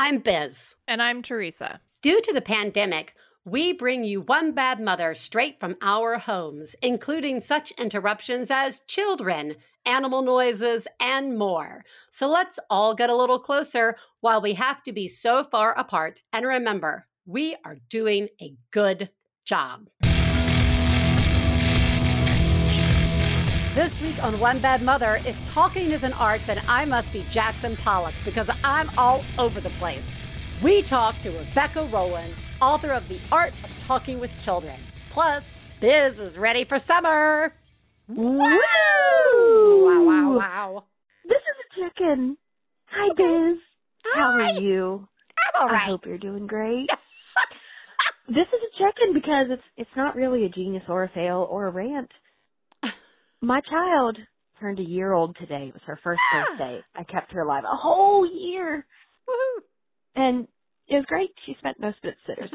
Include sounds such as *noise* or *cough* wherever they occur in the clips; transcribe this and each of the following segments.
I'm Biz. And I'm Theresa. Due to the pandemic, we bring you One Bad Mother straight from our homes, including such interruptions as children, animal noises, and more. So let's all get a little closer while we have to be so far apart. And remember, we are doing a good job. This week on One Bad Mother, if talking is an art, then I must be Jackson Pollock because I'm all over the place. We talk to Rebecca Rolland, author of The Art of Talking with Children. Plus, Biz is ready for summer. Woo! Wow, wow, wow. This is a chicken. Hi, Biz. How Hi. are you? I'm all I hope you're doing great. *laughs* this is a check-in because it's it's not really a genius or a fail or a rant. My child turned a year old today. It was her first *gasps* birthday. I kept her alive a whole year, Woohoo. and it was great. She spent most of it sitters.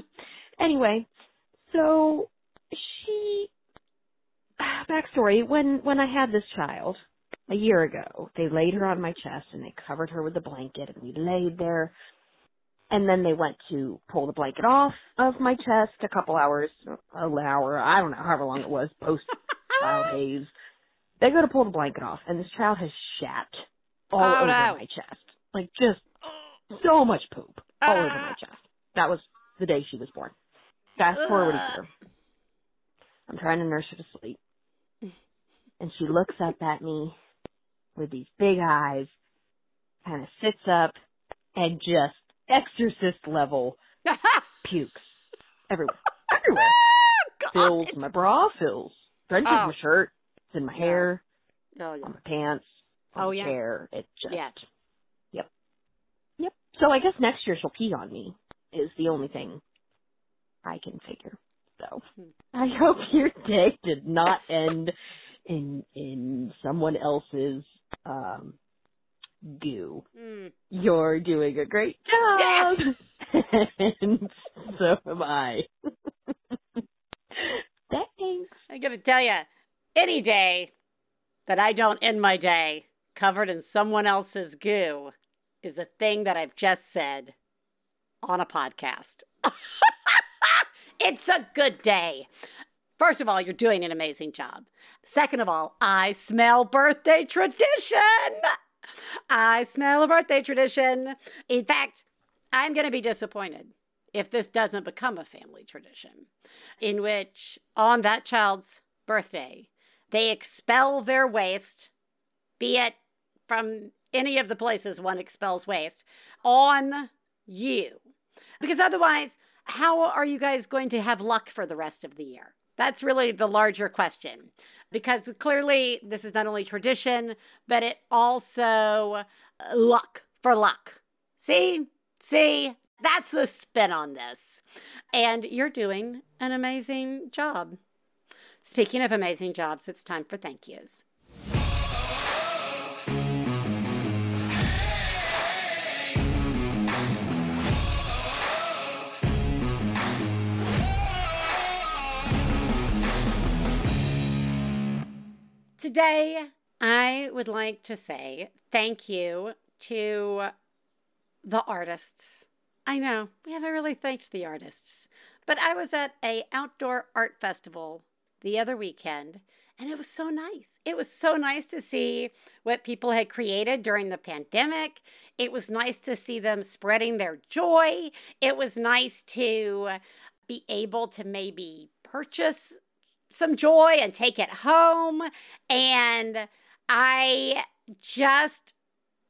anyway, so she *sighs* backstory when when I had this child a year ago, they laid her on my chest and they covered her with a blanket and we laid there. And then they went to pull the blanket off of my chest a couple hours, an hour, I don't know, however long it was, *laughs* post child haze. They go to pull the blanket off and this child has shat all Oh, over no. my chest. Like just so much poop all over my ah. chest. That was the day she was born. Fast forward a year. I'm trying to nurse her to sleep. And she looks up at me with these big eyes, kind of sits up, and just exorcist level *laughs* pukes everywhere. Everywhere. *laughs* Fills my bra, fills. Drenches Oh. my shirt. It's in my Yeah. hair, Oh, yeah. on my pants, on Oh, my yeah. hair. It just. Yes. Yep. Yep. So I guess next year she'll pee on me is the only thing I can figure. So Hmm. I hope your day did not end in in someone else's um goo. Mm. You're doing a great job. *laughs* and so am I. *laughs* Thanks. I gotta tell you, any day that I don't end my day covered in someone else's goo is a thing that I've just said on a podcast. *laughs* it's a good day. First of all, you're doing an amazing job. Second of all, I smell birthday tradition. I smell a birthday tradition. In fact, I'm going to be disappointed if this doesn't become a family tradition in which on that child's birthday, they expel their waste, be it from any of the places one expels waste, on you. Because otherwise, how are you guys going to have luck for the rest of the year? That's really the larger question. Because clearly, this is not only tradition, but it also uh, luck for luck. See? See? That's the spin on this. And you're doing an amazing job. Speaking of amazing jobs, it's time for thank yous. Today, I would like to say thank you to the artists. I know, we haven't really thanked the artists, but I was at a outdoor art festival the other weekend and it was so nice. It was so nice to see what people had created during the pandemic. It was nice to see them spreading their joy. It was nice to be able to maybe purchase some joy and take it home. And I just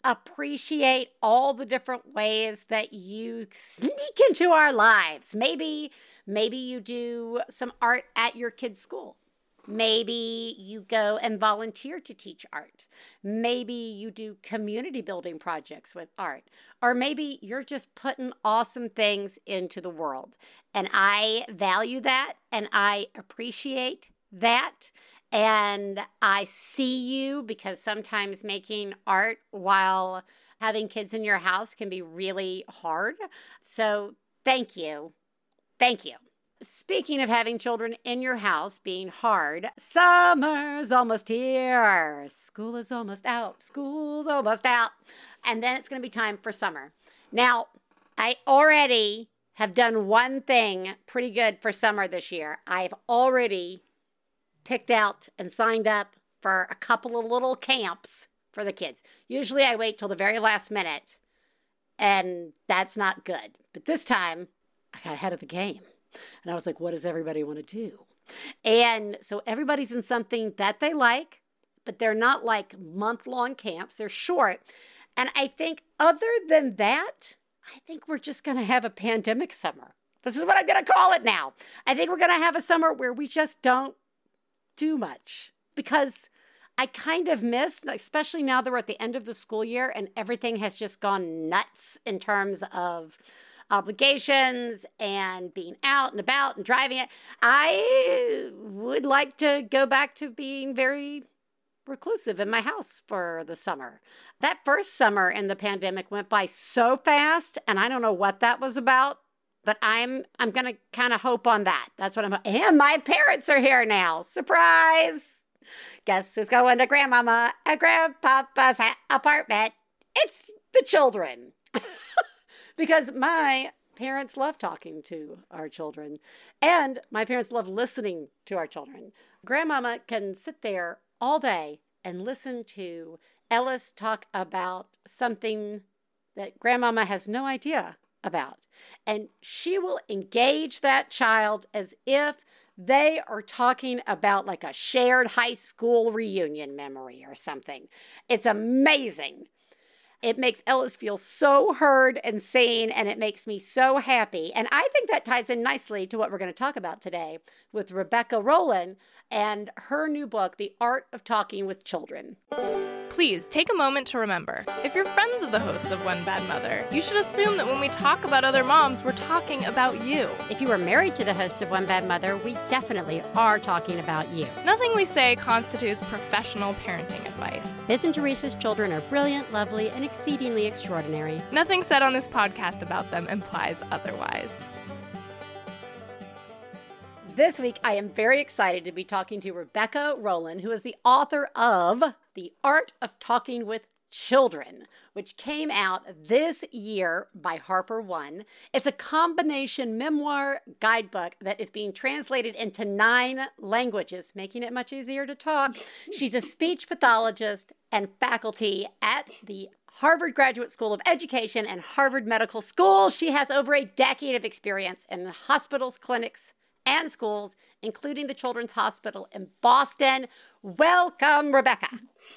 appreciate all the different ways that you sneak into our lives. Maybe maybe you do some art at your kid's school. Maybe you go and volunteer to teach art. Maybe you do community building projects with art. Or maybe you're just putting awesome things into the world. And I value that and I appreciate that. And I see you because sometimes making art while having kids in your house can be really hard. So thank you. Thank you. Speaking of having children in your house being hard, summer's almost here. School is almost out. School's almost out. And then it's going to be time for summer. Now, I already have done one thing pretty good for summer this year. I've already picked out and signed up for a couple of little camps for the kids. Usually I wait till the very last minute, and that's not good. But this time I got ahead of the game. And I was like, what does everybody want to do? And so everybody's in something that they like, but they're not like month long camps, they're short. And I think, other than that, I think we're just going to have a pandemic summer. This is what I'm going to call it now. I think we're going to have a summer where we just don't do much because I kind of miss, especially now that we're at the end of the school year and everything has just gone nuts in terms of obligations and being out and about and driving it. I would like to go back to being very reclusive in my house for the summer. That first summer in the pandemic went by so fast and I don't know what that was about, but I'm I'm going to kind of hope on that. That's what I'm and my parents are here now. Surprise. Guess who's going to grandmama at grandpapa's apartment? It's the children. *laughs* because my parents love talking to our children and my parents love listening to our children. Grandmama can sit there all day and listen to Ellis talk about something that grandmama has no idea about. And she will engage that child as if they are talking about like a shared high school reunion memory or something. It's amazing. It makes Ellis feel so heard and seen, and it makes me so happy. And I think that ties in nicely to what we're going to talk about today with Rebecca Rolland and her new book, The Art of Talking with Children. Please take a moment to remember if you're friends of the hosts of One Bad Mother, you should assume that when we talk about other moms, we're talking about you. If you are married to the host of One Bad Mother, we definitely are talking about you. Nothing we say constitutes professional parenting advice. Biz and Theresa's children are brilliant, lovely, and exceedingly extraordinary. Nothing said on this podcast about them implies otherwise. This week, I am very excited to be talking to Rebecca Rolland, who is the author of The Art of Talking with Children, which came out this year by HarperOne. It's a combination memoir guidebook that is being translated into nine languages, making it much easier to talk. She's a speech pathologist and faculty at the Harvard Graduate School of Education and Harvard Medical School. She has over a decade of experience in hospitals, clinics, and schools, including the Children's Hospital in Boston. Welcome, Rebecca.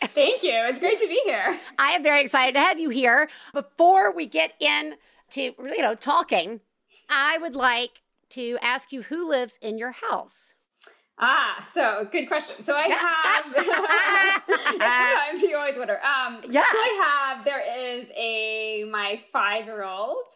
Thank you. It's great to be here. I am very excited to have you here. Before we get into you know talking, I would like to ask you who lives in your house. Ah, so good question. So I have. *laughs* *laughs* sometimes you always wonder. Um, yeah. So I have. There is a my five year old.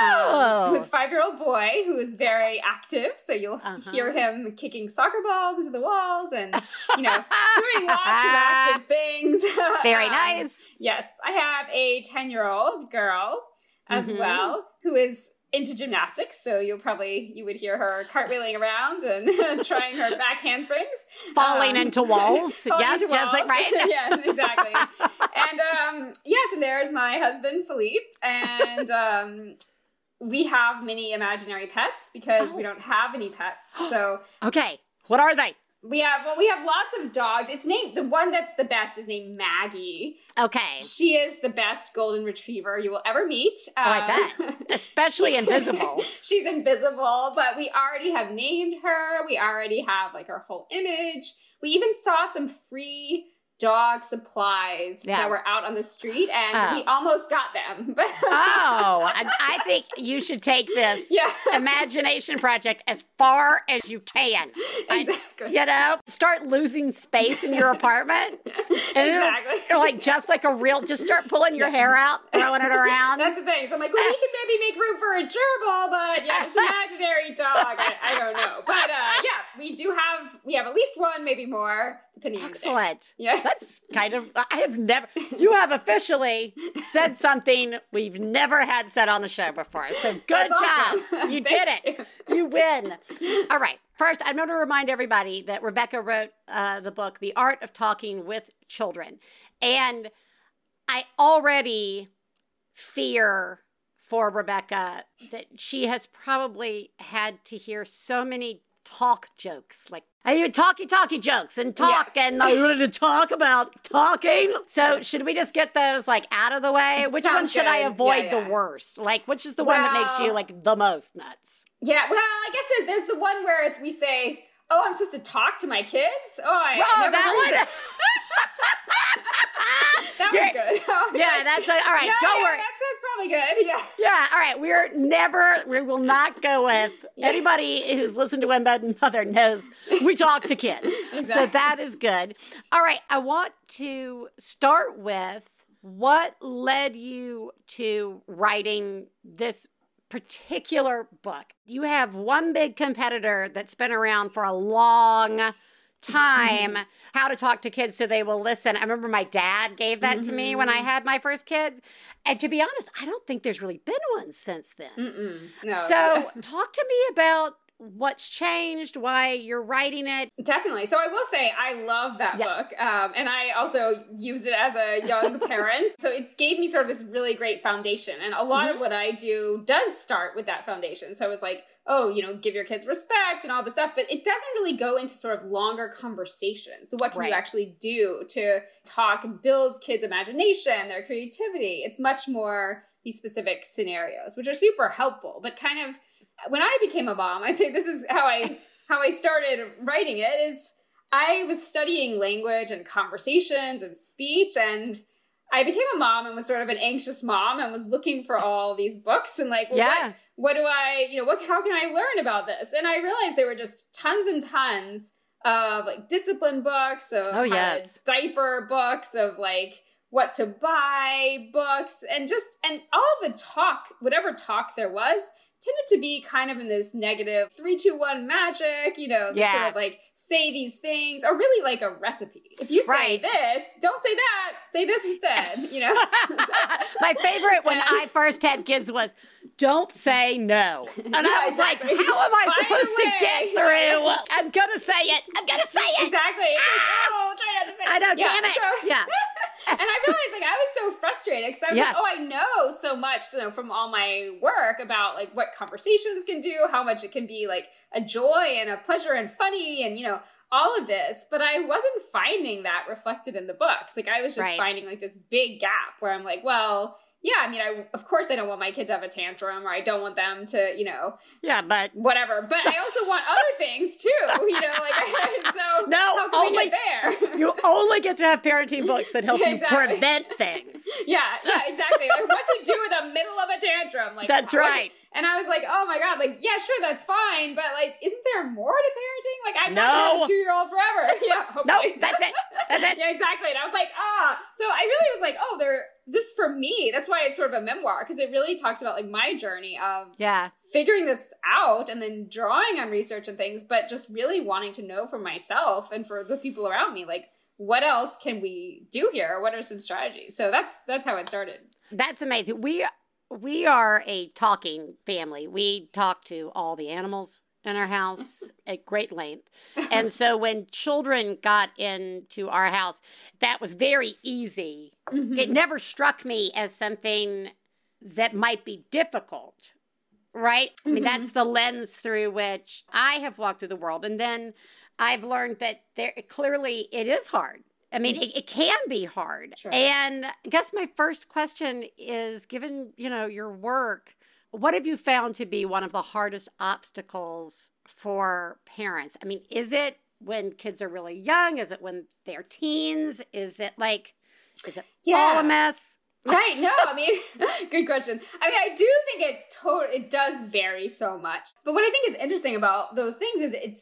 Oh. Um, who's five year old boy who is very active. So you'll uh-huh. hear him kicking soccer balls into the walls and you know *laughs* doing lots of active things. Very um, nice. Yes, I have a ten year old girl as mm-hmm. well who is into gymnastics, so you'll probably you would hear her cartwheeling around and *laughs* trying her back handsprings, falling um, into walls. *laughs* yeah, just walls. like right. *laughs* yes, exactly. and um, yes, and there's my husband Philippe, and um, we have many imaginary pets because oh. we don't have any pets. So *gasps* okay, what are they? We have well, we have lots of dogs. It's named the one that's the best is named Maggie. Okay, she is the best golden retriever you will ever meet. Um, oh, I bet, *laughs* especially she, invisible. *laughs* she's invisible, but we already have named her. We already have like her whole image. We even saw some free dog supplies yeah. that were out on the street and oh. we almost got them. *laughs* oh, I think you should take this *laughs* yeah. imagination project as far as you can. Exactly. I, you know, start losing space in your *laughs* apartment. exactly. You're like just like a real, just start pulling your yeah. hair out, throwing it around. That's the thing. So I'm like, well, we can maybe make room for a gerbil, but yeah, this imaginary dog, I, I, don't know. But uh, yeah, we do have, we have at least one, maybe more, depending Excellent. on the day. Yeah that's kind of I have never you have officially said something we've never had said on the show before. So good that's job. Awesome. *laughs* You did it. You. you win. All right. First, I'm going to remind everybody that Rebecca wrote uh, the book, The Art of Talking with Children. And I already fear for Rebecca that she has probably had to hear so many talk jokes, like I even talky talky jokes and talk yeah. and I wanted to talk about talking. So should we just get those like out of the way? Which Sounds one should good. I avoid yeah, yeah. the worst? Like which is the well, one that makes you like the most nuts? Yeah, well, I guess there's, there's the one where it's we say, "Oh, I'm supposed to talk to my kids." Oh, I oh, that one. *laughs* that was good. *laughs* yeah, that's like, all right. No, don't yeah, worry. That's, that's probably good. *laughs* Yeah. Yeah. All right. We're never. We will not go with yeah. anybody who's listened to One Bad Mother knows we talk to kids. exactly. So that is good. All right. I want to start with what led you to writing this particular book. You have one big competitor that's been around for a long time *laughs* how to talk to kids so they will listen. I remember my dad gave that mm-hmm. to me when I mm-hmm. had my first kids. And to be honest, I don't think there's really been one since then. No. So, *laughs* talk to me about what's changed, why you're writing it. Definitely. So I will say I love that yeah. book. Um, and I also used it as a young *laughs* parent. So it gave me sort of this really great foundation. And a lot mm-hmm. of what I do does start with that foundation. So I was like, oh, you know, give your kids respect and all this stuff, but it doesn't really go into sort of longer conversations. So, what can right. you actually do to talk and build kids' imagination, their creativity? It's much more these specific scenarios, which are super helpful, but kind of when I became a mom, I'd say this is how I how I started writing it is I was studying language and conversations and speech and I became a mom and was sort of an anxious mom and was looking for all these books and like, well, yeah. what, what do I, you know, what, how can I learn about this? And I realized there were just tons and tons of like discipline books, of oh, yes. diaper books, of like what to buy books, and just, and all the talk, whatever talk there was, tended to be kind of in this negative three, two, one magic, you know, yeah. sort of like say these things, or really like a recipe. If you say right. this, don't say that, say this instead, you know? *laughs* My favorite when I first had kids was don't say no. *laughs* And yeah, I was exactly. like, how am I Find supposed to get through? I'm gonna say it. I'm gonna say it. Exactly. Ah! like, oh, try not to say it. I know, yeah, damn it. So, *laughs* yeah. and I realized like I was so frustrated because I was yeah. like, oh, I know so much you know, from all my work about like what conversations can do, how much it can be like a joy and a pleasure and funny and you know all of this, but I wasn't finding that reflected in the books. Like I was just right. finding like this big gap where I'm like, well, yeah, I mean, I of course I don't want my kids to have a tantrum, or I don't want them to, you know, yeah, but whatever. But I also want *laughs* other things too, you know, like *laughs* so. No, only there. you only get to have parenting books that help *laughs* exactly. you prevent things. Yeah, yeah, exactly. Like what to do in the middle of a tantrum, like that's right. and I was like, oh my god, like yeah, sure, that's fine, but like, isn't there more to parenting? Like I'm no. not a two year old forever. *laughs* Yeah, no, that's it. That's it. *laughs* yeah, exactly. And I was like, ah, so I really was like, oh, there this for me that's why it's sort of a memoir because it really talks about like my journey of yeah figuring this out and then drawing on research and things but just really wanting to know for myself and for the people around me like what else can we do here what are some strategies so that's that's how it started that's amazing we we are a talking family we talk to all the animals in our house *laughs* at great length. *laughs* And so when children got into our house, that was very easy. Mm-hmm. It never struck me as something that might be difficult, right? Mm-hmm. I mean, that's mm-hmm. the lens through which I have walked through the world. And then I've learned that there clearly it is hard. I mean, mm-hmm. it, it can be hard. Sure. And I guess my first question is given, you know, your work, what have you found to be one of the hardest obstacles for parents? I mean, is it when kids are really young? Is it when they're teens? Is it like, is it yeah. all a mess? Right no i mean *laughs* good question i mean i do think it to- it does vary so much but what i think is interesting about those things is it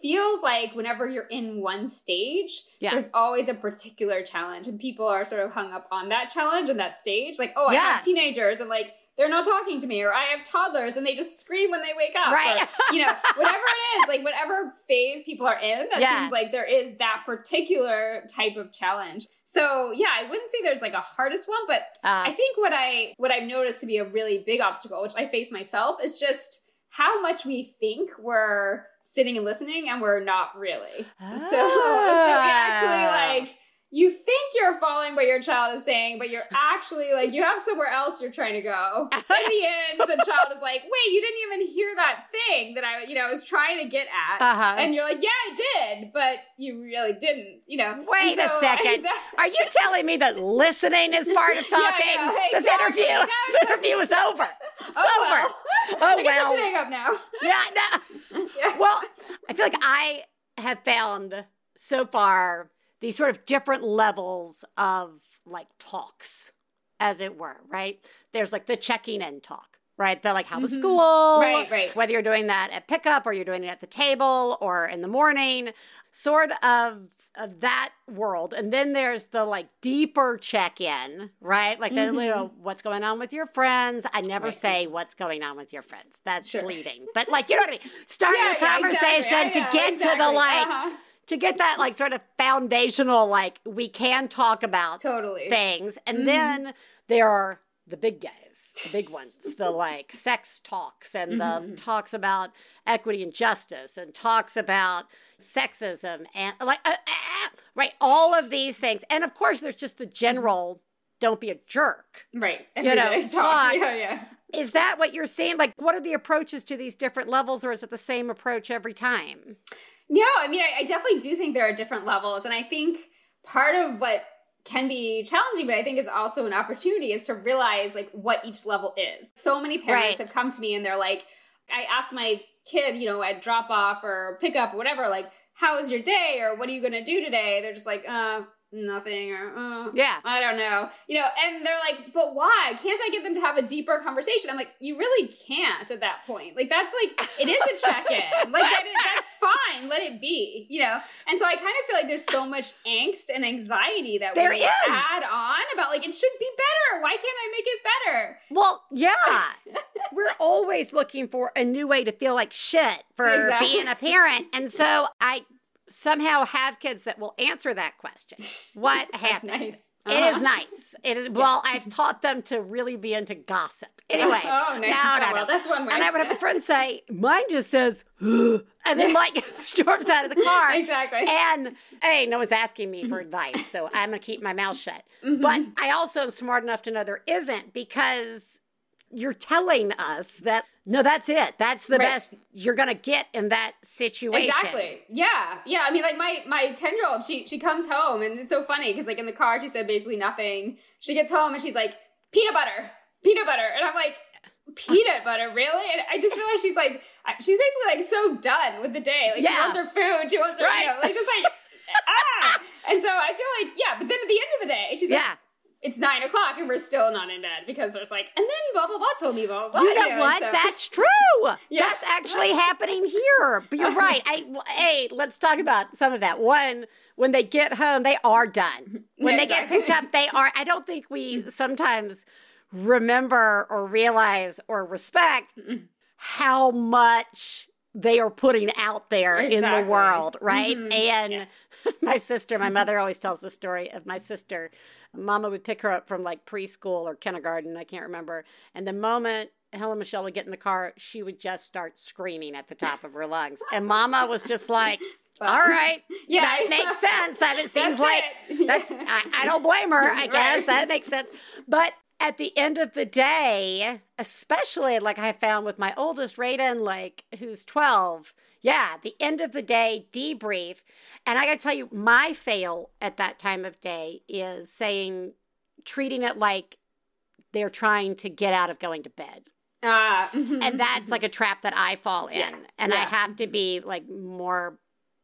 feels like whenever you're in one stage yeah. there's always a particular challenge and people are sort of hung up on that challenge and that stage like oh i yeah. have teenagers and like they're not talking to me or I have toddlers and they just scream when they wake up. Right. Or, *laughs* you know, whatever it is, like whatever phase people are in, that yeah. seems like there is that particular type of challenge. So yeah, I wouldn't say there's like a hardest one, but uh, I think what I what I've noticed to be a really big obstacle, which I face myself, is just how much we think we're sitting and listening and we're not really. So, so we actually like you think you're following what your child is saying, but you're actually like you have somewhere else you're trying to go. In the end, the *laughs* child is like, "Wait, you didn't even hear that thing that I, you know, was trying to get at," uh-huh. and you're like, "Yeah, I did," but you really didn't. You know. Wait so, a *laughs* second. that, Are you telling me that listening is part of talking? *laughs* Yeah, yeah, hey, this exactly. interview, this interview is over. It's oh, over. Well. Oh I well. I hang up now. Yeah. No. yeah. Well, I feel like I have found so far these sort of different levels of like talks, as it were, right? There's like the checking in talk, right? They're like, how was mm-hmm. school? Right, right. Whether you're doing that at pickup or you're doing it at the table or in the morning, sort of of that world. And then there's the like deeper check in, right? Like the mm-hmm. what's going on with your friends. I never right. say what's going on with your friends. That's sure. fleeting. But like, you know what I mean? *laughs* Starting yeah, a conversation yeah, exactly. to get exactly. to the like, uh-huh to get that like sort of foundational like we can talk about totally things and mm-hmm. then there are the big guys the big *laughs* ones the like sex talks and mm-hmm. the talks about equity and justice and talks about sexism and like uh, uh, right all of these things and of course there's just the general don't be a jerk right you know talk. Yeah, yeah. is that what you're saying like what are the approaches to these different levels or is it the same approach every time no, I mean, I, I definitely do think there are different levels. And I think part of what can be challenging, but I think is also an opportunity is to realize like what each level is. So many parents right. have come to me and they're like, I asked my kid, you know, at drop off or pick up or whatever, like, how was your day or what are you going to do today? They're just like, uh, nothing or uh, yeah. I don't know. You know and they're like but why? Can't i get them to have a deeper conversation? I'm like you really can't at that point. Like that's like it is a check-in. Like that is, that's fine. Let it be you know? And so i kind of feel like there's so much angst and anxiety that there we is. add on about like it should be better. Why can't i make it better? Well yeah. *laughs* We're always looking for a new way to feel like shit for exactly. being a parent. And so i somehow have kids that will answer that question. *laughs* What happened? nice. Uh-huh. It is uh-huh. nice. It is *laughs* well, I've taught them to really be into gossip. *laughs* Anyway, oh, nice. no, no, oh, well, that's one way. And I would have a friend say, "Mine just says," *gasps* and then like storms out of the car. exactly. And hey, no one's asking me for advice, so I'm gonna keep my mouth shut. Mm-hmm. But I also am smart enough to know there isn't because you're telling us that no, that's it. That's the right. best you're gonna get in that situation. Exactly. Yeah. Yeah. I mean, like my my ten year old, she she comes home and it's so funny because like in the car she said basically nothing. She gets home and she's like peanut butter, peanut butter, and I'm like peanut *laughs* butter, really? And I just realized she's like she's basically like so done with the day. Like yeah. she wants her food, she wants her, right. you know, like just like ah. *laughs* And so I feel like yeah, but then at the end of the day, she's yeah. like it's nine o'clock and we're still not in bed because there's like, and then blah blah blah told me blah blah. You know, you know what? So. That's *laughs* true. yeah. That's actually happening here. But you're right. I, hey, let's talk about some of that. One, when they get home, they are done. *laughs* When yeah, they get picked up, they are. I don't think we sometimes remember or realize or respect how much they are putting out there exactly. in the world, right? Mm-hmm. And yeah. *laughs* my sister, my mother always tells the story of my sister Mama would pick her up from like preschool or kindergarten, I can't remember. And the moment Helen Michelle would get in the car, she would just start screaming at the top of her lungs. And Mama was just like, all right, *laughs* yeah, that makes sense. That it seems that's like it. *laughs* that's. I, I, don't blame her. I guess right. that makes sense. But at the end of the day, especially like I found with my oldest Raiden, like who's twelve, yeah, the end of the day debrief. And I got to tell you, my fail at that time of day is saying, treating it like they're trying to get out of going to bed. Uh, and that's *laughs* like a trap that I fall in. Yeah, and yeah. I have to be like more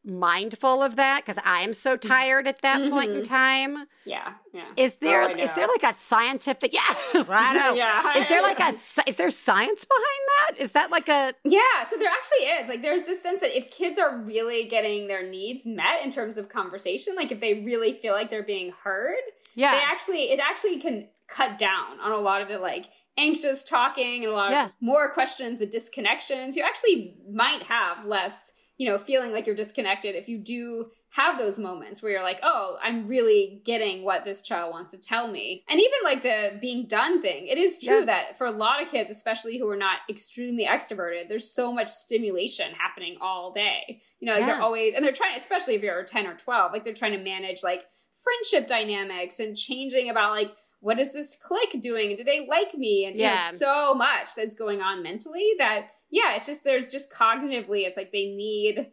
mindful of that because I am so mm-hmm. tired at that mm-hmm. point in mm-hmm. time. Yeah, yeah. Is there oh, is there like a scientific? *laughs* Yeah, I know. *laughs* yeah. Is there like a *laughs* is there science behind that? Is that like a? Yeah. So there actually is. Like, there's this sense that if kids are really getting their needs met in terms of conversation, like if they really feel like they're being heard, yeah, they actually it actually can cut down on a lot of the like anxious talking and a lot of yeah. more questions, the disconnections. You actually might have less you know, feeling like you're disconnected if you do have those moments where you're like, oh, I'm really getting what this child wants to tell me. And even like the being done thing, it is true yeah. that for a lot of kids, especially who are not extremely extroverted, there's so much stimulation happening all day. You know, like yeah. they're always, and they're trying, especially if you're 10 or 12, like they're trying to manage like friendship dynamics and changing about like what is this clique doing? Do they like me? And yeah. you know, so much that's going on mentally that yeah, it's just there's just cognitively, it's like they need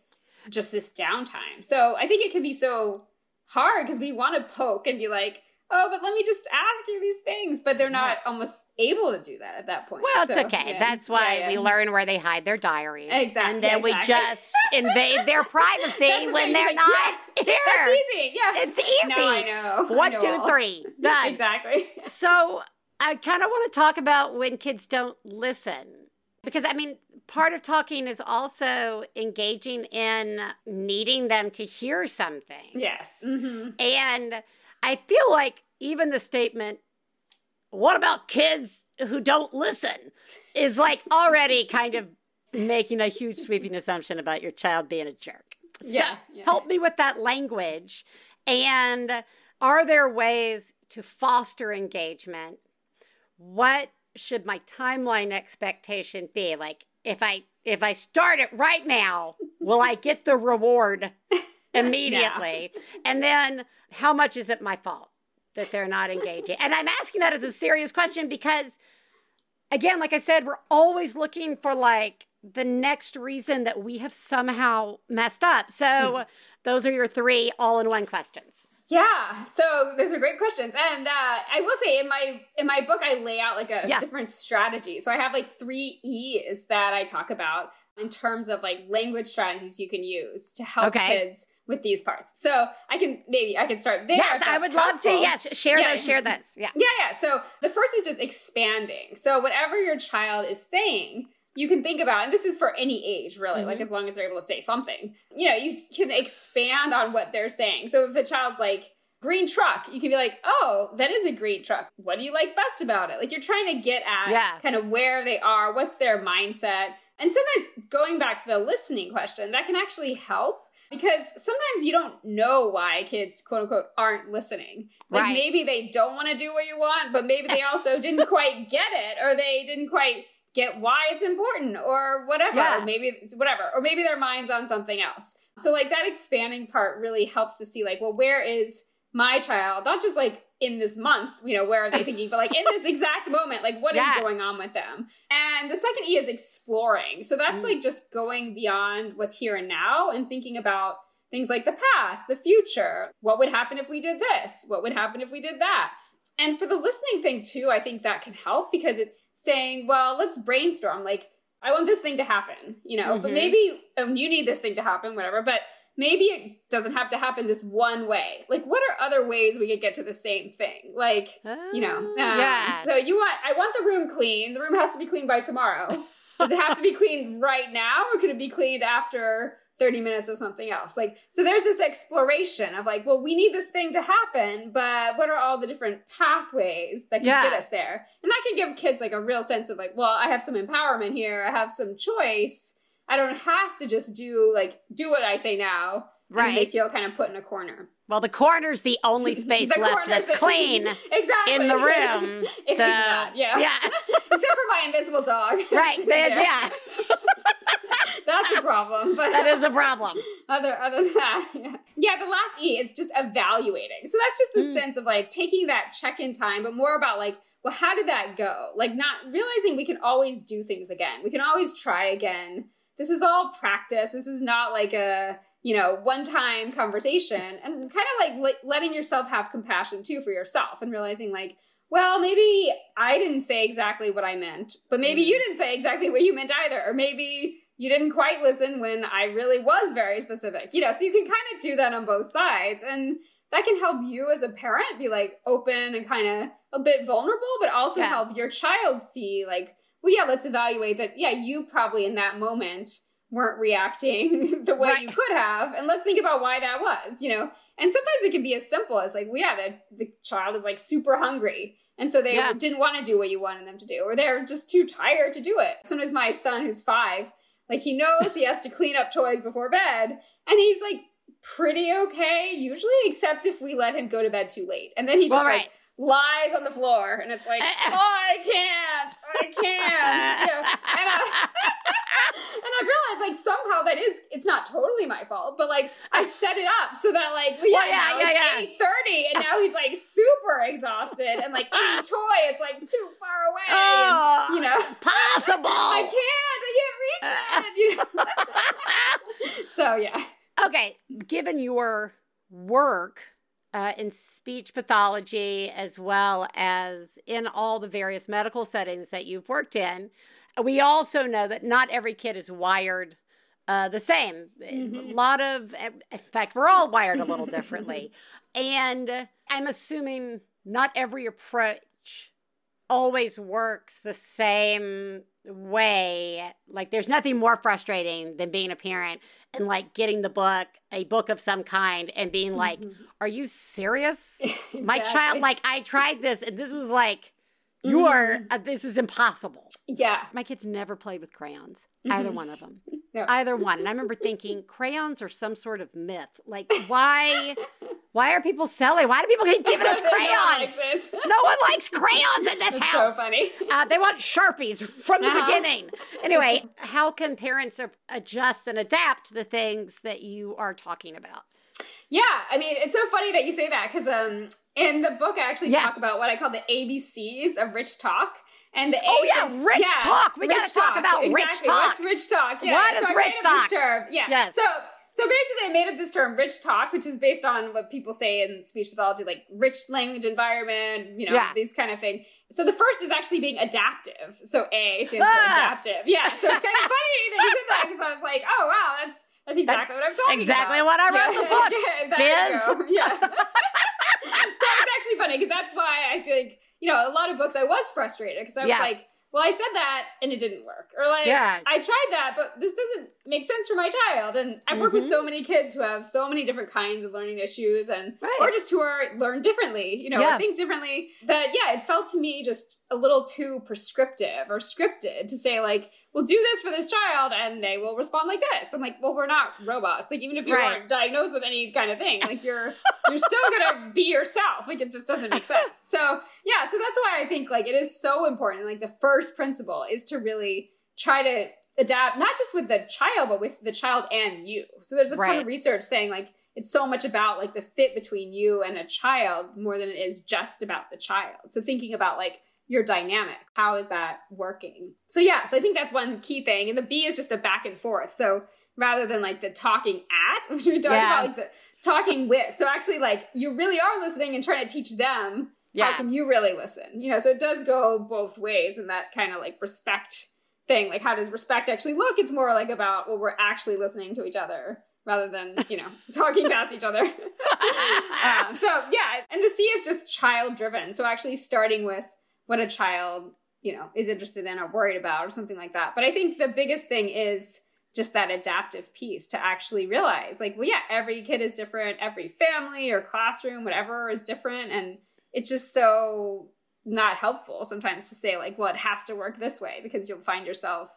just this downtime. So I think it can be so hard because we want to poke and be like, oh, but let me just ask you these things. But they're not yeah. almost able to do that at that point. Well, it's okay. Yeah. That's why yeah, we learn where they hide their diaries. Exactly. And then exactly. we just invade their *laughs* privacy when they're like, not here. That's easy. Yeah. It's easy. No, I know. One, I know. two, three. *laughs* Done. exactly. So I kind of want to talk about when kids don't listen. Because, I mean, part of talking is also engaging in needing them to hear something. Yes. Mm-hmm. And I feel like even the statement, what about kids who don't listen, is like already kind of making a huge sweeping assumption about your child being a jerk. Yeah, so yeah. help me with that language. And are there ways to foster engagement? What should my timeline expectation be? Like if I if I start it right now, will I get the reward *laughs* immediately? And then how much is it my fault that they're not engaging? And I'm asking that as a serious question because again, like I said, we're always looking for like the next reason that we have somehow messed up. So mm. those are your three all in one questions. Yeah, so those are great questions, and uh, I will say in my in my book I lay out like a yeah. different strategy. So I have like three E's that I talk about in terms of like language strategies you can use to help okay. kids with these parts. So I can maybe I can start there. Yes, I would helpful. love to. Yes, share yeah. those. Share this. Yeah. Yeah, yeah. So the first is just expanding. So whatever your child is saying, you can think about, and this is for any age, really, mm-hmm. like as long as they're able to say something. You know, you can expand on what they're saying. So if the child's like, green truck, you can be like, oh, that is a green truck. What do you like best about it? Like you're trying to get at yeah. kind of where they are, what's their mindset. And sometimes going back to the listening question, that can actually help because sometimes you don't know why kids quote unquote aren't listening like right. maybe they don't want to do what you want but maybe they *laughs* also didn't quite get it or they didn't quite get why it's important or whatever. Yeah. Or maybe whatever. Or maybe their mind's on something else. So like that expanding part really helps to see like, well, where is my child? Not just like in this month, you know, where are they thinking, but like in this *laughs* exact moment, like what yeah. is going on with them? And the second E is exploring. So that's mm. like just going beyond what's here and now and thinking about things like the past, the future. What would happen if we did this? What would happen if we did that? And for the listening thing too, I think that can help because it's saying, well, let's brainstorm. Like, I want this thing to happen, you know, mm-hmm. but maybe um, you need this thing to happen, whatever. But maybe it doesn't have to happen this one way. Like, what are other ways we could get to the same thing? Like, you know, um, yeah. So you want, I want the room clean. The room has to be cleaned by tomorrow. *laughs* Does it have to be cleaned right now, or could it be cleaned after 30 minutes of something else. Like, so there's this exploration of like, well, we need this thing to happen, but what are all the different pathways that can yeah. get us there? And that can give kids like a real sense of like, well, I have some empowerment here, I have some choice. I don't have to just do like, do what I say now. Right. they feel kind of put in a corner. Well, the corner's the only *laughs* space the left that's clean *laughs* exactly. in the room. *laughs* so, yeah. yeah. Except for my invisible dog. Right. yeah. That's a problem. But that is a problem. Other other than that, yeah. yeah. The last E is just evaluating. So that's just the mm. sense of like taking that check in time, but more about like, well, how did that go? Like not realizing we can always do things again. We can always try again. This is all practice. This is not like a you know one time conversation, and kind of like letting yourself have compassion too for yourself and realizing like well, maybe I didn't say exactly what I meant, but maybe you mm-hmm. didn't say exactly what you meant either. Or maybe you didn't quite listen when I really was very specific. You know, so you can kind of do that on both sides. And that can help you as a parent be like open and kind of a bit vulnerable, but also yeah. help your child see, like, well, yeah, let's evaluate that. Yeah, you probably in that moment weren't reacting *laughs* the way right. you could have. And let's think about why that was, you know? And sometimes it can be as simple as like, well, yeah, the, the child is like super hungry. And so they yeah. didn't want to do what you wanted them to do, or they're just too tired to do it. Sometimes my son, who's five, like he knows he has to clean up toys before bed, and he's like pretty okay usually, except if we let him go to bed too late, and then he just right. like lies on the floor, and it's like, *laughs* oh, I can't, I can't, you know. And, uh, *laughs* and I realized like somehow that is. It's not totally my fault, but like I've set it up so that like well, yeah, well, yeah, yeah, it's yeah. eight thirty, and now he's like super exhausted, and like any toy is like too far away. Oh, and, you know, *laughs* possible. I can't. I can't reach it. You know. so yeah. Okay, given your work uh, in speech pathology as well as in all the various medical settings that you've worked in, we also know that not every kid is wired uh, the same. Mm-hmm. A lot of, in fact, we're all wired a little *laughs* differently. and I'm assuming not every approach always works the same way. Like, there's nothing more frustrating than being a parent and like getting the book, a book of some kind, and being like, mm-hmm. "Are you serious? exactly. *laughs* My child, like, I tried this, and this was like." You mm-hmm. are, uh, this is impossible. Yeah. My kids never played with crayons, mm-hmm. either one of them. No. Either one. And I remember thinking *laughs* crayons are some sort of myth. Like, why why are people selling? Why do people keep giving us *laughs* crayons? Like no one likes crayons in this *laughs* That's house. So funny. Uh, they want sharpies from the uh-huh. beginning. Anyway, how can parents adjust and adapt to the things that you are talking about? Yeah, I mean, it's so funny that you say that because um, in the book, I actually yeah. talk about what I call the ABCs of rich talk. And the oh yeah, rich yeah, talk. We got to talk about exactly. rich talk. What's rich talk? Yeah. What is so rich talk? term. Yeah. Yes. So so basically, I made up this term, rich talk, which is based on what people say in speech pathology, like rich language environment, you know, yeah. these kind of thing. So the first is actually being adaptive. So A stands for ah. adaptive. Yeah. So it's kind of funny that you said that because I was like, oh wow, that's that's exactly that's what I'm talking exactly about. Exactly what I wrote yeah. in the book. *laughs* yeah, Yeah. *laughs* so it's actually funny because that's why I feel like you know a lot of books I was frustrated because I was yeah. like well, I said that and it didn't work. Or like, yeah. I tried that, but this doesn't make sense for my child. And I've worked mm-hmm. with so many kids who have so many different kinds of learning issues and, right. or just who are learn differently, you know, yeah. think differently that, yeah, it felt to me just a little too prescriptive or scripted to say like, we'll do this for this child and they will respond like this. I'm like, well, we're not robots. Like even if you right. aren't diagnosed with any kind of thing, like you're you're still gonna be yourself. Like it just doesn't make sense. So yeah, so that's why I think like it is so important. Like the first principle is to really try to adapt not just with the child, but with the child and you. So there's a ton right. of research saying like it's so much about like the fit between you and a child more than it is just about the child. So thinking about like your dynamic. How is that working? So yeah, so I think that's one key thing. And the B is just a back and forth. So rather than like the talking at, *laughs* which we talk yeah. about like the talking with. So actually like you really are listening and trying to teach them yeah. how can you really listen? You know, so it does go both ways and that kind of like respect thing. Like how does respect actually look? It's more like about well, we're actually listening to each other rather than you know *laughs* talking past each other. *laughs* um, so yeah, and the C is just child driven. So actually starting with what a child, you know, is interested in or worried about or something like that. But I think the biggest thing is just that adaptive piece to actually realize like, well, yeah, every kid is different, every family or classroom, whatever is different. And it's just so not helpful sometimes to say like, well, it has to work this way because you'll find yourself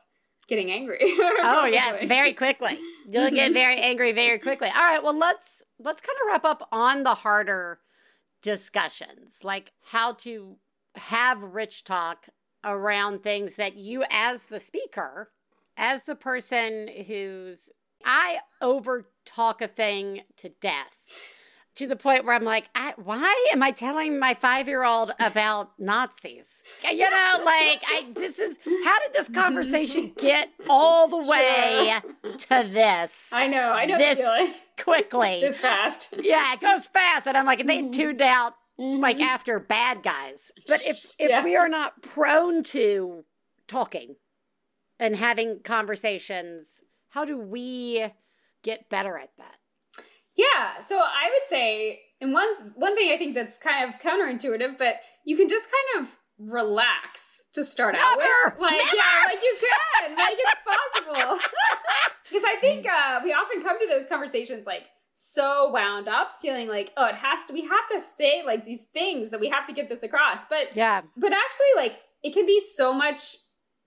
getting angry. *laughs* oh yes, very quickly. You'll get very *laughs* angry very quickly. All right, well let's let's kind of wrap up on the harder discussions, like how to have rich talk around things that you, as the speaker, as the person who's, I over talk a thing to death to the point where I'm like, why am I telling my five year old about Nazis? You know, like, I, this is, how did this conversation *laughs* get all the way sure. to this? I know, I know this quickly. this fast. Yeah, it goes fast. And I'm like, they tuned out mm-hmm. like after bad guys. But if *laughs* if yeah. we are not prone to talking and having conversations, how do we get better at that? Yeah, so I would say, and one one thing I think that's kind of counterintuitive, but you can just kind of relax to start Never! out with. Like, Never! yeah, like you can, like it's possible. *laughs* *laughs* Because I think uh, we often come to those conversations like so wound up feeling like oh it has to we have to say like these things that we have to get this across. But yeah. but actually like it can be so much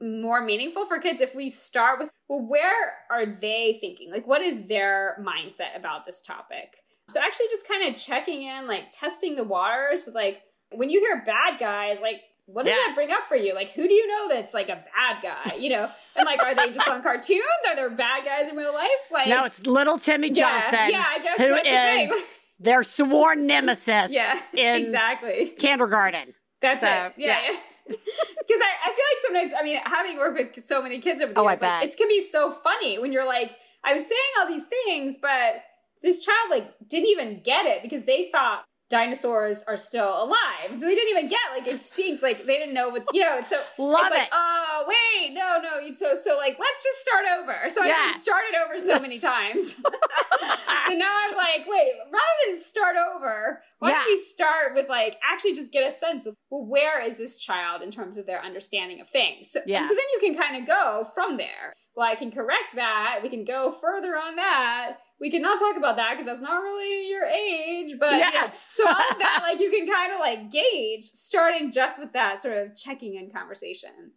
more meaningful for kids if we start with well where are they thinking? Like what is their mindset about this topic? So actually just kind of checking in like testing the waters with like when you hear bad guys like what does yeah. that bring up for you? Like, who do you know that's like a bad guy? You know, and like, are they just on *laughs* cartoons? Are there bad guys in real life? Like, no, it's little Timmy Johnson. Yeah, yeah I guess who is the their sworn nemesis. yeah, exactly. Kindergarten. That's so, it. Yeah. yeah. Because *laughs* I, I feel like sometimes, I mean, having worked with so many kids over the oh, years, like, it can be so funny when you're like, I was saying all these things, but this child like didn't even get it because they thought dinosaurs are still alive. So they didn't even get like extinct. Like they didn't know what you know. So Love it's like, oh wait, no, no. You so so like let's just start over. So yeah. I started over so many times. *laughs* so now I'm like, wait, rather than start over, why yeah. don't we start with like actually just get a sense of well, where is this child in terms of their understanding of things? So, yeah. And so then you can kind of go from there. Well, I can correct that. We can go further on that we cannot talk about that because that's not really your age. But yeah. yeah. *laughs* So all of that, like you can kind of like gauge starting just with that sort of checking in conversation.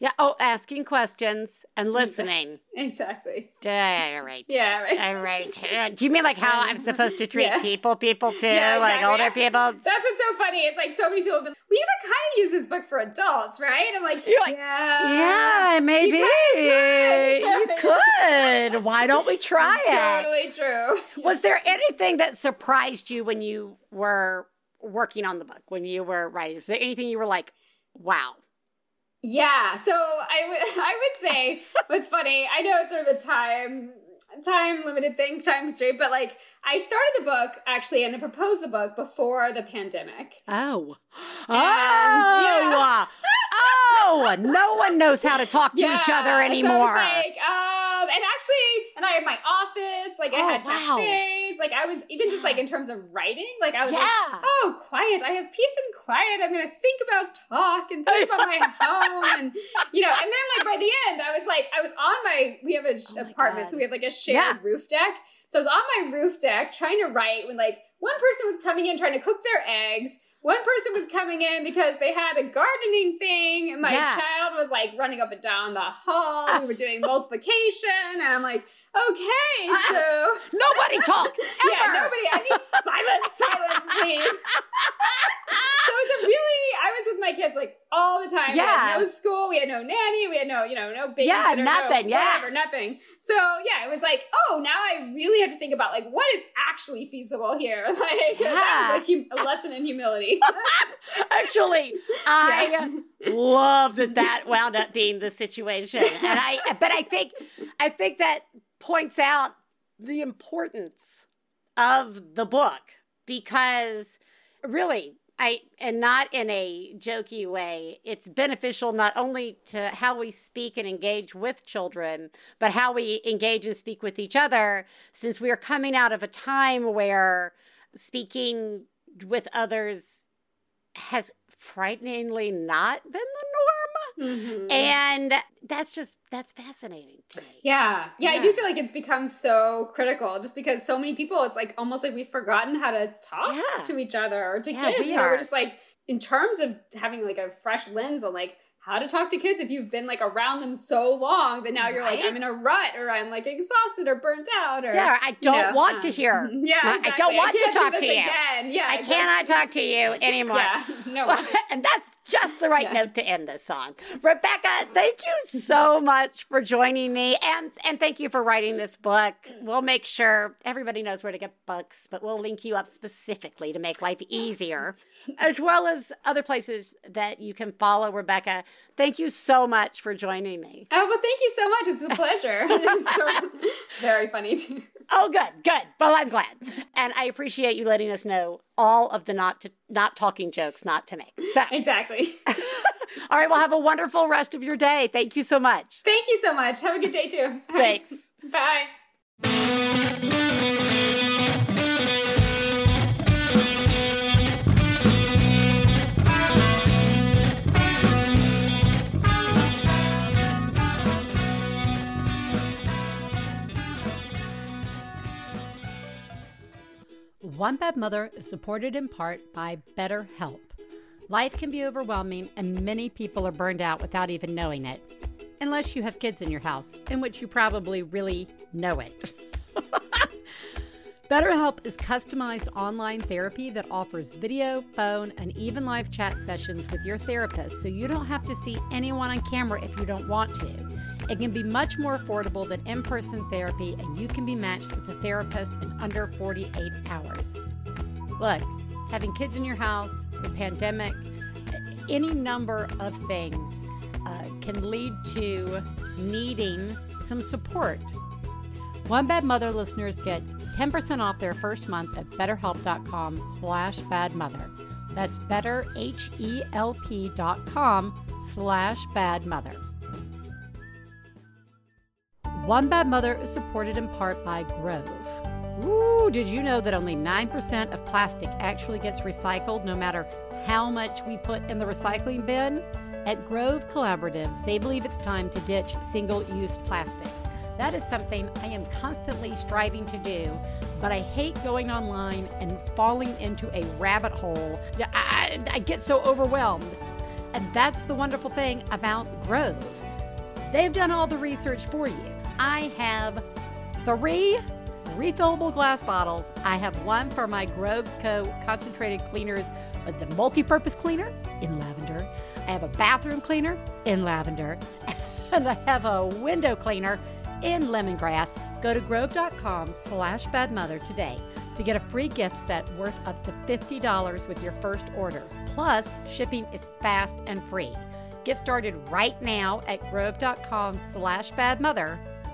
Yeah. Oh, asking questions and listening. Exactly. All right. Yeah. Right. All right. Uh, do you mean like how I'm supposed to treat yeah. people, people too, yeah, exactly. like older people? That's what's so funny. It's like so many people have been. We even kind of use this book for adults, right? I'm like, You're like yeah, yeah, maybe you, you *laughs* could. Why don't we try it? Totally true. Was there anything that surprised you when you were working on the book? When you were writing, was there anything you were like, wow? Yeah, so I would *laughs* I would say what's funny. I know it's sort of a time time limited thing, time straight, but like I started the book actually and I proposed the book before the pandemic. Oh, and, oh, yeah. Oh! No one knows how to talk to yeah. each other anymore. So like, um, and actually, and I had my office, like I oh, had wow. cafes, like I was even just like in terms of writing, like I was yeah. like, oh, quiet. I have peace and quiet. I'm gonna think about talk and think about my *laughs* home, and you know. And then like by the end, I was like, I was on my. We have an oh apartment, so we have like a shared roof deck. So I was on my roof deck trying to write when like one person was coming in trying to cook their eggs one person was coming in because they had a gardening thing and my yeah. child was like running up and down the hall. We were doing *laughs* multiplication and i'm like okay uh, so *laughs* nobody talk *laughs* yeah nobody i need silence silence please. So it was a really i was with my kids like all the time. Yeah. no school we had no nanny we had no you know no babysitter yeah nothing no yeah. whatever nothing. So yeah it was like oh now i really have to think about like what is actually feasible here? *laughs* Like yeah. that was a, hum- a lesson in humility. *laughs* *laughs* Actually i yeah. love that that wound up being the situation. And i but i think i think that points out the importance of the book because really I and not in a jokey way. It's beneficial not only to how we speak and engage with children, but how we engage and speak with each other since we are coming out of a time where speaking with others has frighteningly not been the Mm-hmm. And that's just that's fascinating to me. Yeah. yeah. yeah. I do feel like it's become so critical just because so many people it's like almost like we've forgotten how to talk yeah. to each other or to yeah, kids. you know, we're just like in terms of having like a fresh lens on like how to talk to kids if you've been like around them so long that now you're right? like I'm in a rut or I'm like exhausted or burnt out or yeah I don't you know, want um, *laughs* to hear yeah exactly. I don't want I to talk to you again. yeah I cannot talk to you *laughs* anymore yeah *laughs* no and that's just the right yeah. note to end this on. Rebecca, thank you so much for joining me and and thank you for writing this book. We'll make sure everybody knows where to get books, but we'll link you up specifically to make life easier, as well as other places that you can follow Rebecca. Thank you so much for joining me. Oh, well, thank you so much. It's a *laughs* pleasure. *laughs* it's so *laughs* very funny too. Oh, good, good. Well, I'm glad, and I appreciate you letting us know all of the not to, not talking jokes not to make. So exactly. all right. Well, have a wonderful rest of your day. Thank you so much. Thank you so much. Have a good day too. Thanks. Bye. One Bad Mother is supported in part by BetterHelp. Life can be overwhelming, and many people are burned out without even knowing it. Unless you have kids in your house, in which you probably really know it. *laughs* BetterHelp is customized online therapy that offers video, phone, and even live chat sessions with your therapist so you don't have to see anyone on camera if you don't want to. It can be much more affordable than in person therapy, and you can be matched with a therapist in under 48 hours. Look, having kids in your house, the pandemic, any number of things uh, can lead to needing some support. One Bad Mother listeners get 10% off their first month at betterhelp.com slash badmother. That's betterhelp.com slash badmother. One Bad Mother is supported in part by Grove. Ooh, did you know that only 9% of plastic actually gets recycled no matter how much we put in the recycling bin? At Grove Collaborative, they believe it's time to ditch single use plastics. That is something I am constantly striving to do, but I hate going online and falling into a rabbit hole. I, I get so overwhelmed. And that's the wonderful thing about Grove. They've done all the research for you. I have three refillable glass bottles. I have one for my Groves Co. concentrated cleaners uh, the multi purpose cleaner in lavender. I have a bathroom cleaner in lavender. *laughs* and I have a window cleaner in lemongrass. Go to grove.com slash badmother today to get a free gift set worth up to $50 with your first order. Plus, shipping is fast and free. Get started right now at grove.com slash badmother.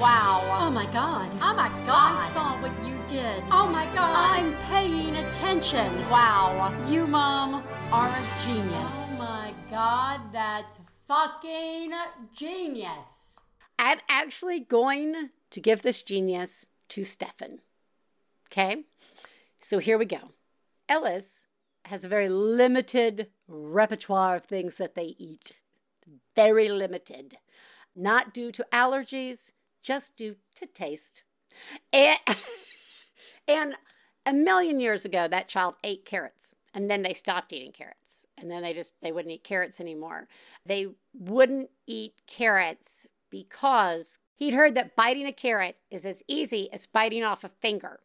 Wow. Oh my God. Oh my God. I saw what you did. Oh my God. I'm paying attention. Wow. You, Mom, are a genius. Oh my God. That's fucking genius. I'm actually going to give this genius to Stefan. Okay? So here we go. Ellis has a very limited repertoire of things that they eat. Very limited. Not due to allergies, just due to taste. And, *laughs* and a million years ago, that child ate carrots, and then they stopped eating carrots, and then they just they wouldn't eat carrots anymore. They wouldn't eat carrots because he'd heard that biting a carrot is as easy as biting off a finger.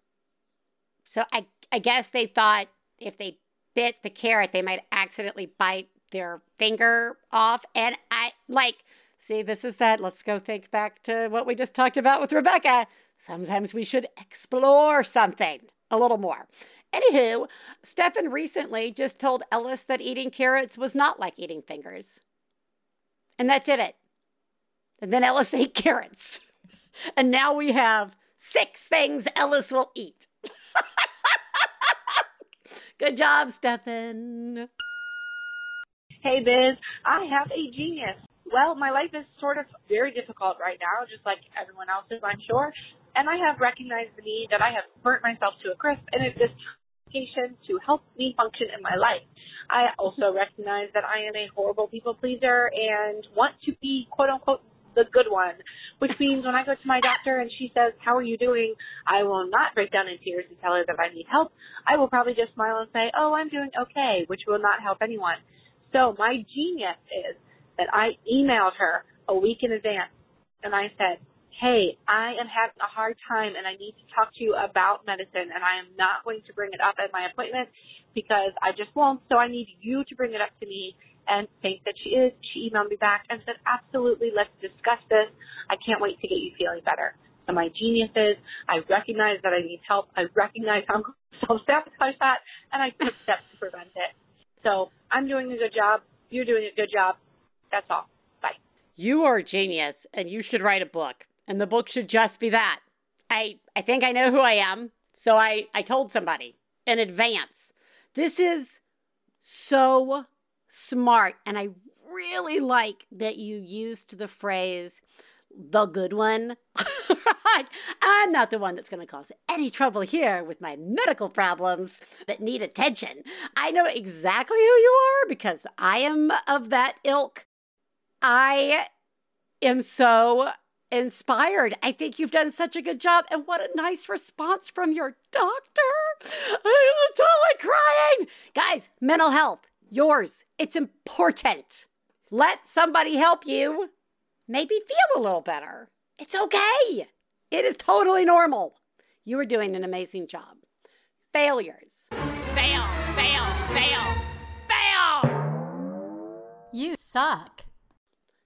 So I I guess they thought if they bit the carrot, they might accidentally bite their finger off, and I like See, this is that. Let's go think back to what we just talked about with Rebecca. Sometimes we should explore something a little more. Anywho, Stefan recently just told Ellis that eating carrots was not like eating fingers. And that did it. And then Ellis *laughs* ate carrots. And now we have six things Ellis will eat. *laughs* Good job, Stefan. Hey, Biz. I have a genius. Well, my life is sort of very difficult right now, just like everyone else's, I'm sure. And I have recognized the need that I have burnt myself to a crisp, and it is education to help me function in my life. I also mm-hmm. recognize that I am a horrible people pleaser and want to be quote unquote the good one, which means when I go to my doctor and she says, how are you doing? I will not break down in tears and tell her that I need help. I will probably just smile and say, oh, I'm doing okay, which will not help anyone. So my genius is that I emailed her a week in advance and I said, Hey, I am having a hard time and I need to talk to you about medicine and I am not going to bring it up at my appointment because I just won't. So I need you to bring it up to me and think that she is. She emailed me back and said, absolutely, let's discuss this. I can't wait to get you feeling better. So my genius is I recognize that I need help. I recognize how I'm *laughs* self-sabotage that and I took steps to prevent it. So I'm doing a good job. You're doing a good job. That's all. Bye. You are a genius and you should write a book. And the book should just be that. I I think I know who I am. So I I told somebody in advance. This is so smart and I really like that you used the phrase the good one. *laughs* I'm not the one that's going to cause any trouble here with my medical problems that need attention. I know exactly who you are because I am of that ilk. I am so inspired. I think you've done such a good job. And what a nice response from your doctor. *laughs* I'm totally crying. Guys, mental health, yours, it's important. Let somebody help you maybe feel a little better. It's okay. It is totally normal. You are doing an amazing job. Failures. Fail, fail, fail, fail. You suck.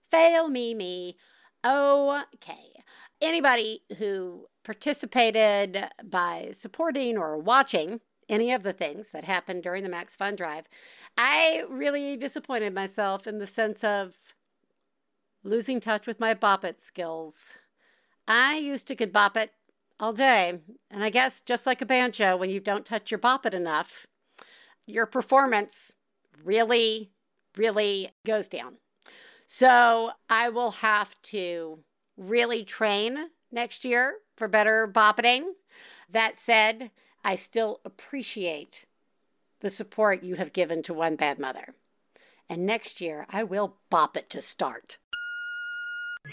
Fail me, me. Okay. Anybody who participated by supporting or watching any of the things that happened during the Max Fun Drive, I really disappointed myself in the sense of losing touch with my bop it skills. I used to could bop it all day, and I guess just like a banjo, when you don't touch your bop it enough, your performance really, really goes down. So I will have to really train next year for better boppeting. That said, I still appreciate the support you have given to One Bad Mother. And next year, I will bop it to start.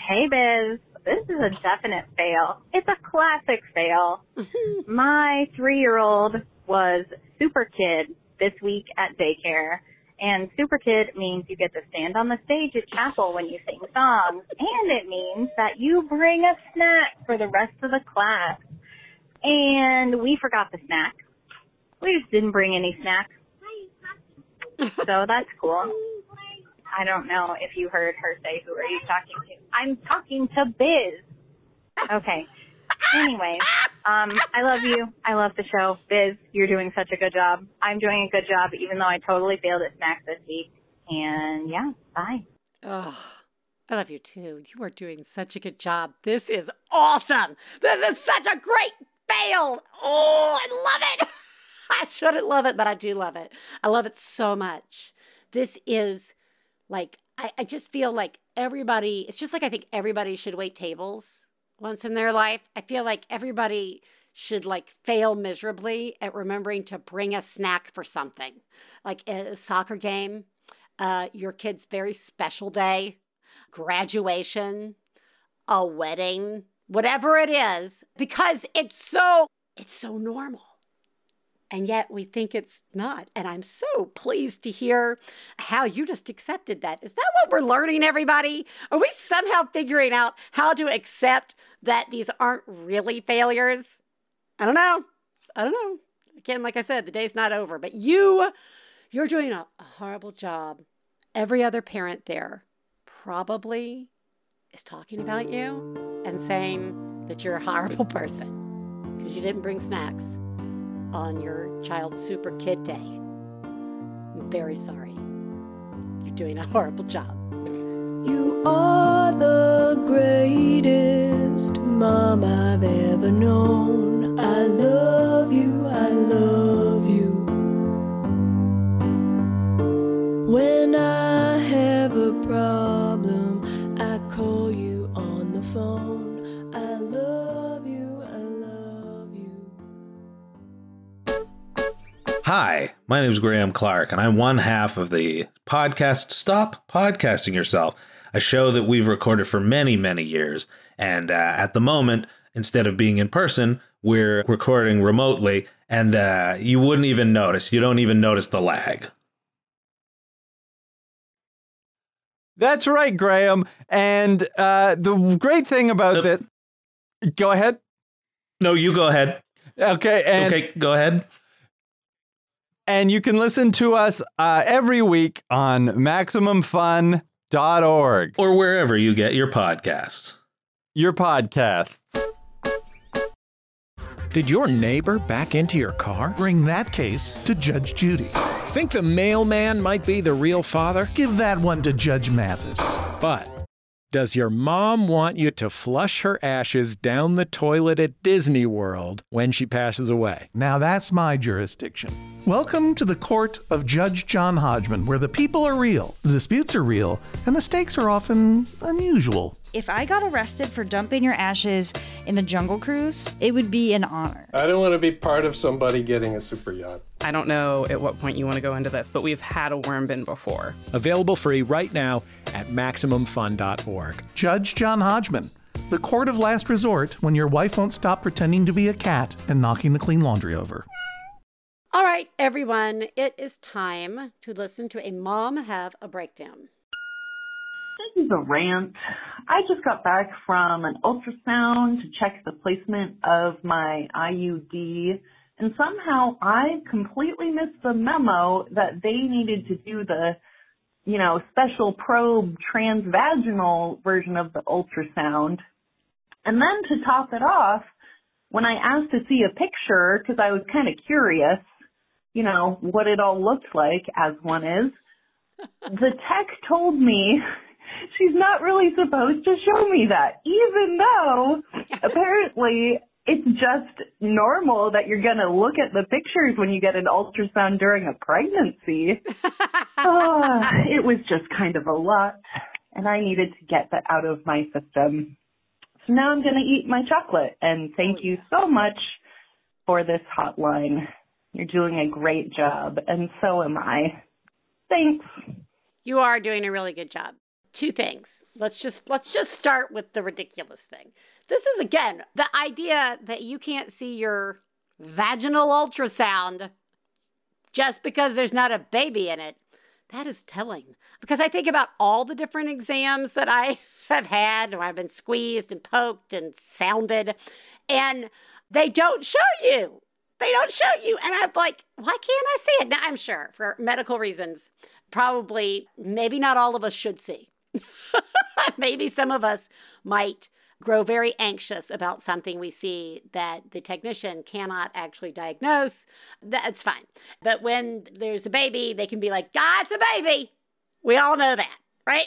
Hey, Biz. This is a definite fail. It's a classic fail. *laughs* My three year old was super kid this week at daycare. And super kid means you get to stand on the stage at chapel when you sing songs. And it means that you bring a snack for the rest of the class. And we forgot the snack. We just didn't bring any snack. So that's cool. I don't know if you heard her say, who are you talking to? I'm talking to Biz. Okay. Anyways, um, I love you. I love the show. Biz, you're doing such a good job. I'm doing a good job, even though I totally failed at snacks this week. And yeah, bye. Oh, I love you too. You are doing such a good job. This is awesome. This is such a great fail. Oh, I love it. *laughs* I shouldn't love it, but I do love it. I love it so much. This is like, I, I just feel like everybody, it's just like I think everybody should wait tables once in their life. I feel like everybody should like fail miserably at remembering to bring a snack for something, like a soccer game, uh, your kid's very special day, graduation, a wedding, whatever it is, because it's so it's so normal. And yet we think it's not. And I'm so pleased to hear how you just accepted that. Is that what we're learning, everybody? Are we somehow figuring out how to accept that these aren't really failures? I don't know. I don't know. Again, like I said, the day's not over, but you, you're doing a, a horrible job. Every other parent there probably is talking about you and saying that you're a horrible *laughs* person because you didn't bring snacks on your child's super kid day. I'm very sorry. You're doing a horrible job. You are the greatest mom I've ever known. I love you, I love you. When I have a problem, I call you on the phone. Hi, my name is Graham Clark, and I'm one half of the podcast Stop Podcasting Yourself, a show that we've recorded for many, many years. And uh, at the moment, instead of being in person, we're recording remotely, and uh, you wouldn't even notice. You don't even notice the lag. That's right, Graham. And uh, the great thing about this. Go ahead. No, you go ahead. Okay. And, okay, go ahead. And you can listen to us uh, every week on MaximumFun.org, Or wherever you get your podcasts. your podcasts. Did your neighbor back into your car? Bring that case to Judge Judy. Think the mailman might be the real father? Give that one to Judge Mathis. But Does your mom want you to flush her ashes down the toilet at Disney World when she passes away? Now that's my jurisdiction. Welcome to the court of Judge John Hodgman, where the people are real, the disputes are real, and the stakes are often unusual. If I got arrested for dumping your ashes in the Jungle Cruise, it would be an honor. I don't want to be part of somebody getting a super yacht. I don't know at what point you want to go into this, but we've had a worm bin before. Available free right now at MaximumFun.org. Judge John Hodgman, the court of last resort when your wife won't stop pretending to be a cat and knocking the clean laundry over. All right, everyone, it is time to listen to a mom have a breakdown. This is a rant. I just got back from an ultrasound to check the placement of my IUD, and somehow I completely missed the memo that they needed to do the, you know, special probe transvaginal version of the ultrasound. And then to top it off, when I asked to see a picture, because I was kind of curious, you know, what it all looked like, as one is, *laughs* the tech told me *laughs* she's not really supposed to show me that, even though *laughs* apparently it's just normal that you're going to look at the pictures when you get an ultrasound during a pregnancy. oh, it was just kind of a lot, and I needed to get that out of my system. So now I'm going to eat my chocolate, and thank oh, you so much for this hotline. You're doing a great job, and so am I. Thanks. You are doing a really good job. Two things. Let's just let's just start with the ridiculous thing. This is again the idea that you can't see your vaginal ultrasound just because there's not a baby in it. That is telling. Because I think about all the different exams that I *laughs* have had where I've been squeezed and poked and sounded, and they don't show you. They don't show you. And I'm like, why can't I see it? Now, I'm sure for medical reasons, probably, maybe not all of us should see. *laughs* maybe some of us might grow very anxious about something we see that the technician cannot actually diagnose. That's fine. But when there's a baby, they can be like, God, it's a baby. We all know that, right?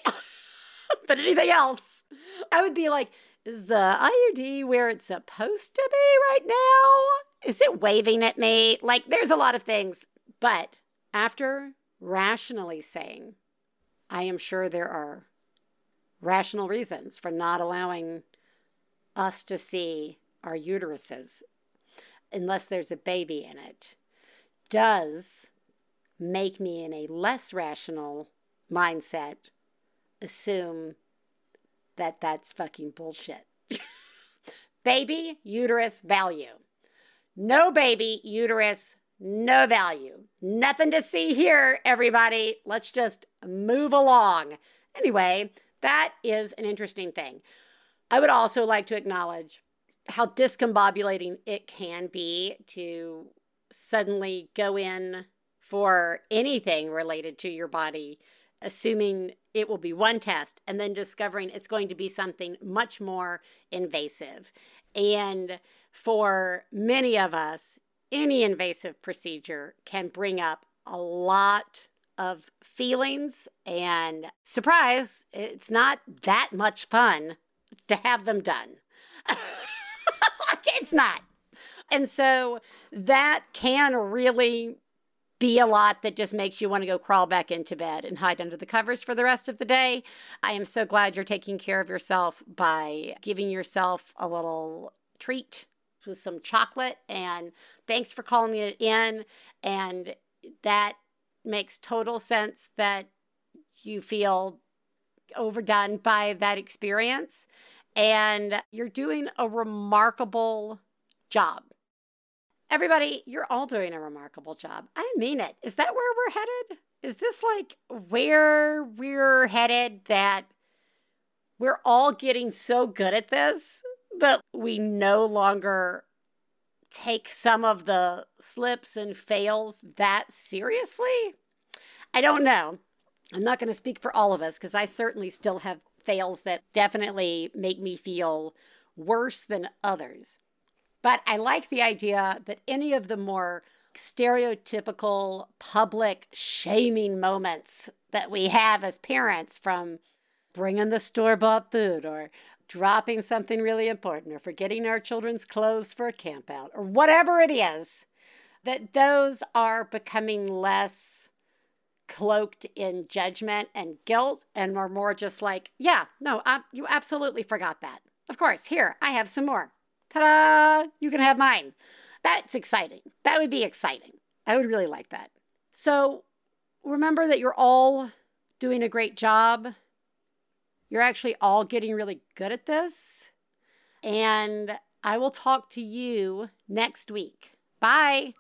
*laughs* but anything else, I would be like, is the IUD where it's supposed to be right now? Is it waving at me? Like, there's a lot of things. But after rationally saying, I am sure there are rational reasons for not allowing us to see our uteruses unless there's a baby in it, does make me in a less rational mindset assume that that's fucking bullshit. *laughs* baby, uterus, value. No baby, uterus, no value. Nothing to see here, everybody. Let's just move along. Anyway, that is an interesting thing. I would also like to acknowledge how discombobulating it can be to suddenly go in for anything related to your body, assuming it will be one test, and then discovering it's going to be something much more invasive. And for many of us, any invasive procedure can bring up a lot of feelings and surprise, it's not that much fun to have them done. *laughs* it's not. And so that can really be a lot that just makes you want to go crawl back into bed and hide under the covers for the rest of the day. I am so glad you're taking care of yourself by giving yourself a little treat with some chocolate. And thanks for calling it in. And that makes total sense that you feel overdone by that experience. And you're doing a remarkable job. Everybody, you're all doing a remarkable job. I mean it. Is that where we're headed? Is this like where we're headed that we're all getting so good at this that we no longer take some of the slips and fails that seriously? I don't know. I'm not going to speak for all of us because I certainly still have fails that definitely make me feel worse than others. But I like the idea that any of the more stereotypical public shaming moments that we have as parents from bringing the store bought food or dropping something really important or forgetting our children's clothes for a camp out or whatever it is, that those are becoming less cloaked in judgment and guilt and are more just like, yeah, no, I, you absolutely forgot that. Of course, here, I have some more. Ta da! You can have mine. That's exciting. That would be exciting. I would really like that. So remember that you're all doing a great job. You're actually all getting really good at this. And I will talk to you next week. Bye.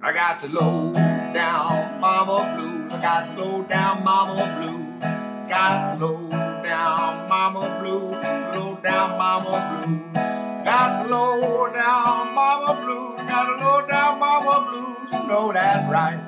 I got to low down mama blues. I got to low down mama blues. Got to low down mama blues. Low down mama blues. Got to low down mama blues. Got to low down mama blues. You know right.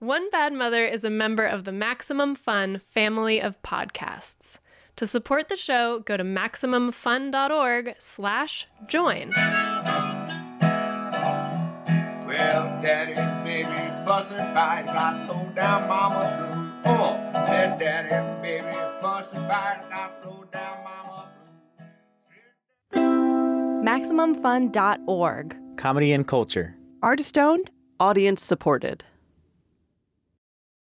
One Bad Mother is a member of the Maximum Fun family of podcasts. To support the show, go to MaximumFun.org slash join. Well, daddy and baby fussing fight, got low down mama blue. Oh, said daddy and baby fussing fight, got low down mama MaximumFun.org. Comedy and culture. Artist owned, audience supported.